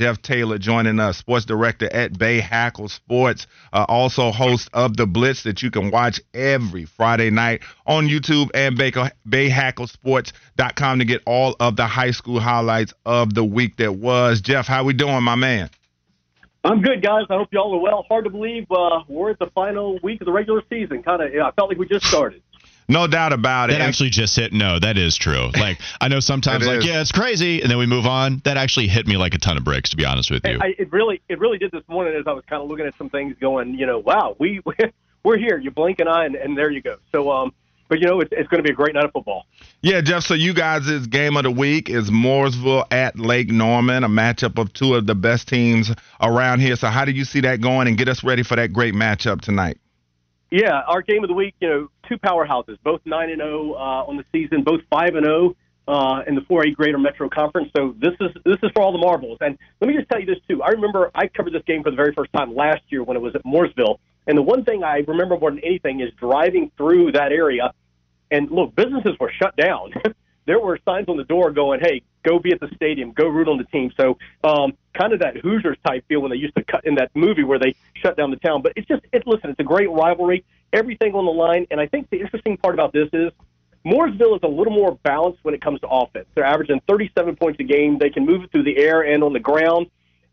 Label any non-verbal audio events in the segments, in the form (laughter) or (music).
Jeff Taylor joining us, sports director at Bahakel Sports, uh, also host of The Blitz that you can watch every Friday night on YouTube and Bay, BahakelSports.com to get all of the high school highlights of the week that was. Jeff, how we doing, my man? I'm good, guys. I hope y'all are well. Hard to believe uh, we're at the final week of the regular season. Kind of, I felt like we just started. No doubt about it. That actually just hit. No, that is true. (laughs) Like I know sometimes, like is. yeah, it's crazy, and then we move on. That actually hit me like a ton of bricks, to be honest with you. I, it really, it really did this morning as I was kind of looking at some things, going, you know, wow, we (laughs) we're here. You blink an eye, and, and there you go. So, um, but you know, it's, it's going to be a great night of football. Yeah, Jeff. So you guys' game of the week is Mooresville at Lake Norman, a matchup of two of the best teams around here. So how do you see that going, and get us ready for that great matchup tonight? Yeah, our game of the week. You know, two powerhouses, both nine and zero oh, uh, on the season, both five and zero oh, uh, in the 4A Greater Metro Conference. So this is this is for all the marbles. And let me just tell you this too. I remember I covered this game for the very first time last year when it was at Mooresville. And the one thing I remember more than anything is driving through that area and look, businesses were shut down. (laughs) there were signs on the door going, "Hey, go be at the stadium, go root on the team." So, um, kind of that Hoosiers type feel when they used to cut in that movie where they shut down the town. But it's just, it listen, it's a great rivalry, everything on the line. And I think the interesting part about this is Mooresville is a little more balanced when it comes to offense. They're averaging 37 points a game. They can move it through the air and on the ground.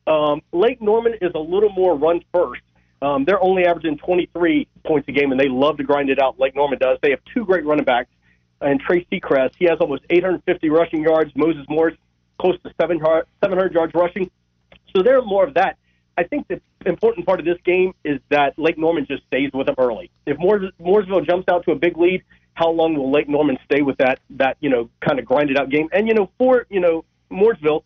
Um, Lake Norman is a little more run first. Um, they're only averaging 23 points a game, and they love to grind it out like Norman does. They have two great running backs, and Trey Seacrest. He has almost 850 rushing yards. Moses Morris, close to 700 yards rushing. So they're more of that. I think the important part of this game is that Lake Norman just stays with them early. If Moores, Mooresville jumps out to a big lead, how long will Lake Norman stay with that that you know kind of grinded out game? And you know for you know Mooresville,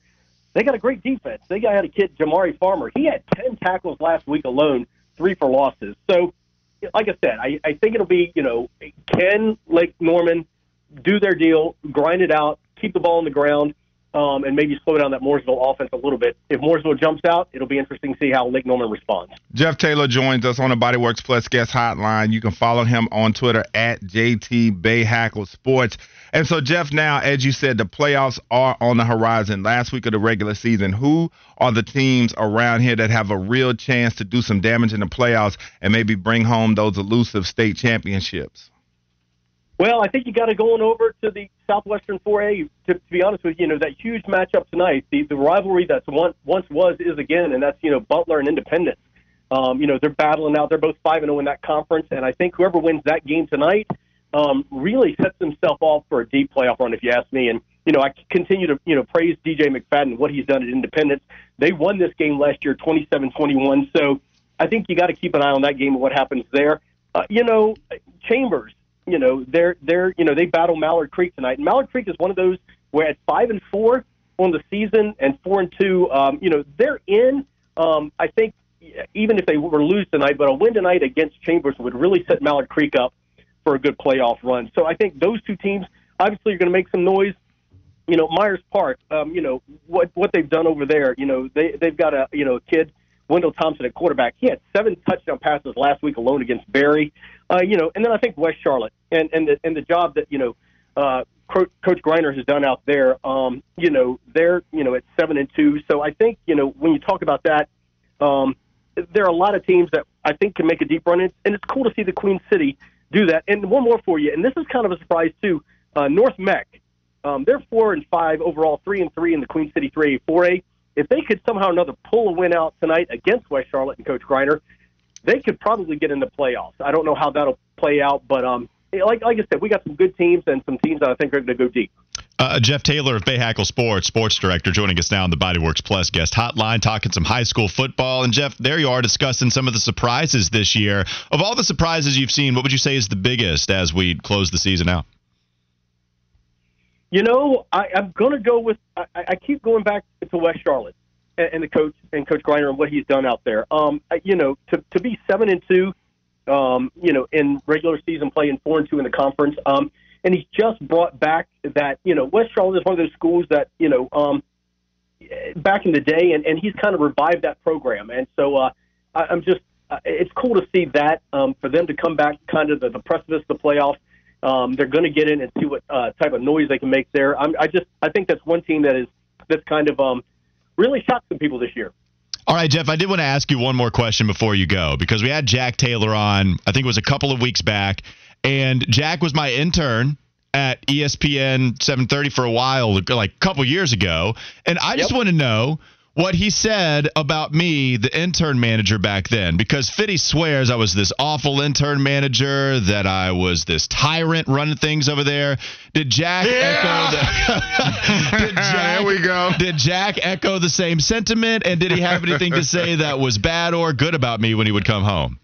they got a great defense. They got a kid Jamari Farmer. He had 10 tackles last week alone three for losses. So, like I said, I, I think it'll be, you know, can Lake Norman do their deal, grind it out, keep the ball on the ground, um, and maybe slow down that Mooresville offense a little bit. If Mooresville jumps out, it'll be interesting to see how Lake Norman responds. Jeff Taylor joins us on the Bodyworks Plus guest hotline. You can follow him on Twitter at JT Bahakel Sports. And so, Jeff, now, as you said, the playoffs are on the horizon. Last week of the regular season, who are the teams around here that have a real chance to do some damage in the playoffs and maybe bring home those elusive state championships? Well, I think you got to go on over to the Southwestern 4A. To, to be honest with you, you know that huge matchup tonight, the the rivalry that's once once was is again, and that's you know Butler and Independence. Um, you know they're battling out. They're both five and zero oh in that conference, and I think whoever wins that game tonight um, really sets himself off for a deep playoff run, if you ask me. And you know, I continue to you know praise DJ McFadden what he's done at Independence. They won this game last year, 27-21. So I think you got to keep an eye on that game and what happens there. Uh, you know, Chambers you know, they're they're you know they battle Mallard Creek tonight, and Mallard Creek is one of those where at five and four on the season and four and two, um, you know, they're in. Um, I think even if they were lose tonight, but a win tonight against Chambers would really set Mallard Creek up for a good playoff run. So I think those two teams obviously are going to make some noise. You know, Myers Park, um, you know what what they've done over there. You know, they they've got a you know a kid Wendell Thompson at quarterback. He had seven touchdown passes last week alone against Berry. Uh, you know, and then I think West Charlotte and and the and the job that you know uh, Coach Griner has done out there. Um, you know, they're you know at seven and two. So I think you know when you talk about that, um, there are a lot of teams that I think can make a deep run, and it's cool to see the Queen City do that. And one more for you, and this is kind of a surprise too. Uh, North Meck, um, they're four and five overall, three and three in the Queen City three four A if they could somehow or another pull a win out tonight against West Charlotte and Coach Griner, they could probably get in the playoffs. I don't know how that'll play out, but um, like like I said, we got some good teams and some teams that I think are going to go deep. Uh, Jeff Taylor of Bay Bahakel Sports, sports director, joining us now on the Bodyworks Plus guest hotline, talking some high school football. And Jeff, there you are discussing some of the surprises this year. Of all the surprises you've seen, what would you say is the biggest as we close the season out? You know, I, I'm going to go with. I, I keep going back to West Charlotte and, and the coach and Coach Griner and what he's done out there. Um, you know, to to be seven and two, um, you know, in regular season play and four and two in the conference. Um, and he's just brought back that you know West Charlotte is one of those schools that you know um, back in the day, and, and he's kind of revived that program. And so uh, I, I'm just uh, it's cool to see that um, for them to come back kind of the, the precipice of the playoffs um, they're going to get in and see what uh, type of noise they can make there. I'm, I just I think that's one team that is that's kind of um, really shocked some people this year. All right, Jeff, I did want to ask you one more question before you go because we had Jack Taylor on, I think it was a couple of weeks back, and Jack was my intern at ESPN 730 for a while, like a couple years ago. And I just want to know what he said about me, the intern manager back then, because Fitty swears I was this awful intern manager, that I was this tyrant running things over there. Did Jack Yeah. echo the (laughs) did (laughs) Jack, There we go. Did Jack echo the same sentiment? And did he have anything to say that was bad or good about me when he would come home?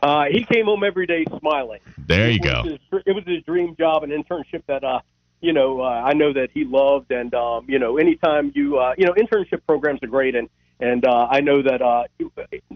Uh, he came home every day smiling. There you go. His, it was his dream job, an internship that uh, you know uh, I know that he loved, and um, you know anytime you uh, you know internship programs are great, and and uh, I know that uh,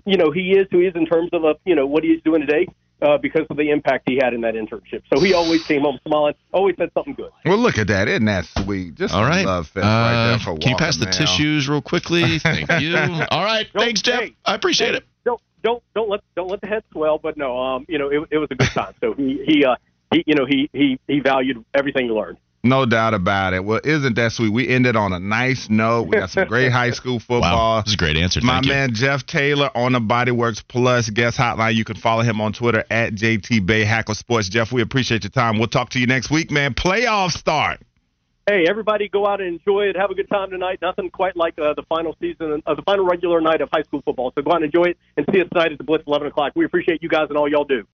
you know he is who he is in terms of uh, you know what he's doing today. Uh, because of the impact he had in that internship, so he always came home smiling. Always said something good. Well, look at that. Isn't that sweet? Just All some love fest right there Uh, for can you pass the Walker, man. tissues real quickly? (laughs) Thank you. All right. Don't- Thanks, Jeff. hey, I appreciate hey, it. Don't don't don't let don't let the head swell. But no, um, you know it, it was a good time. So he he uh he you know he he he valued everything he learned. No doubt about it. Well, isn't that sweet? We ended on a nice note. We got some great high (laughs) school football. Wow. This is a great answer. My Thank you. man Jeff Taylor on the Bodyworks Plus guest hotline. You can follow him on Twitter at JT Bahakel Sports. Jeff, we appreciate your time. We'll talk to you next week, man. Playoff start. Hey, everybody, go out and enjoy it. Have a good time tonight. Nothing quite like uh, the final season, uh, the final regular night of high school football. So go out and enjoy it and see us tonight at the Blitz, 11 o'clock. We appreciate you guys and all y'all do.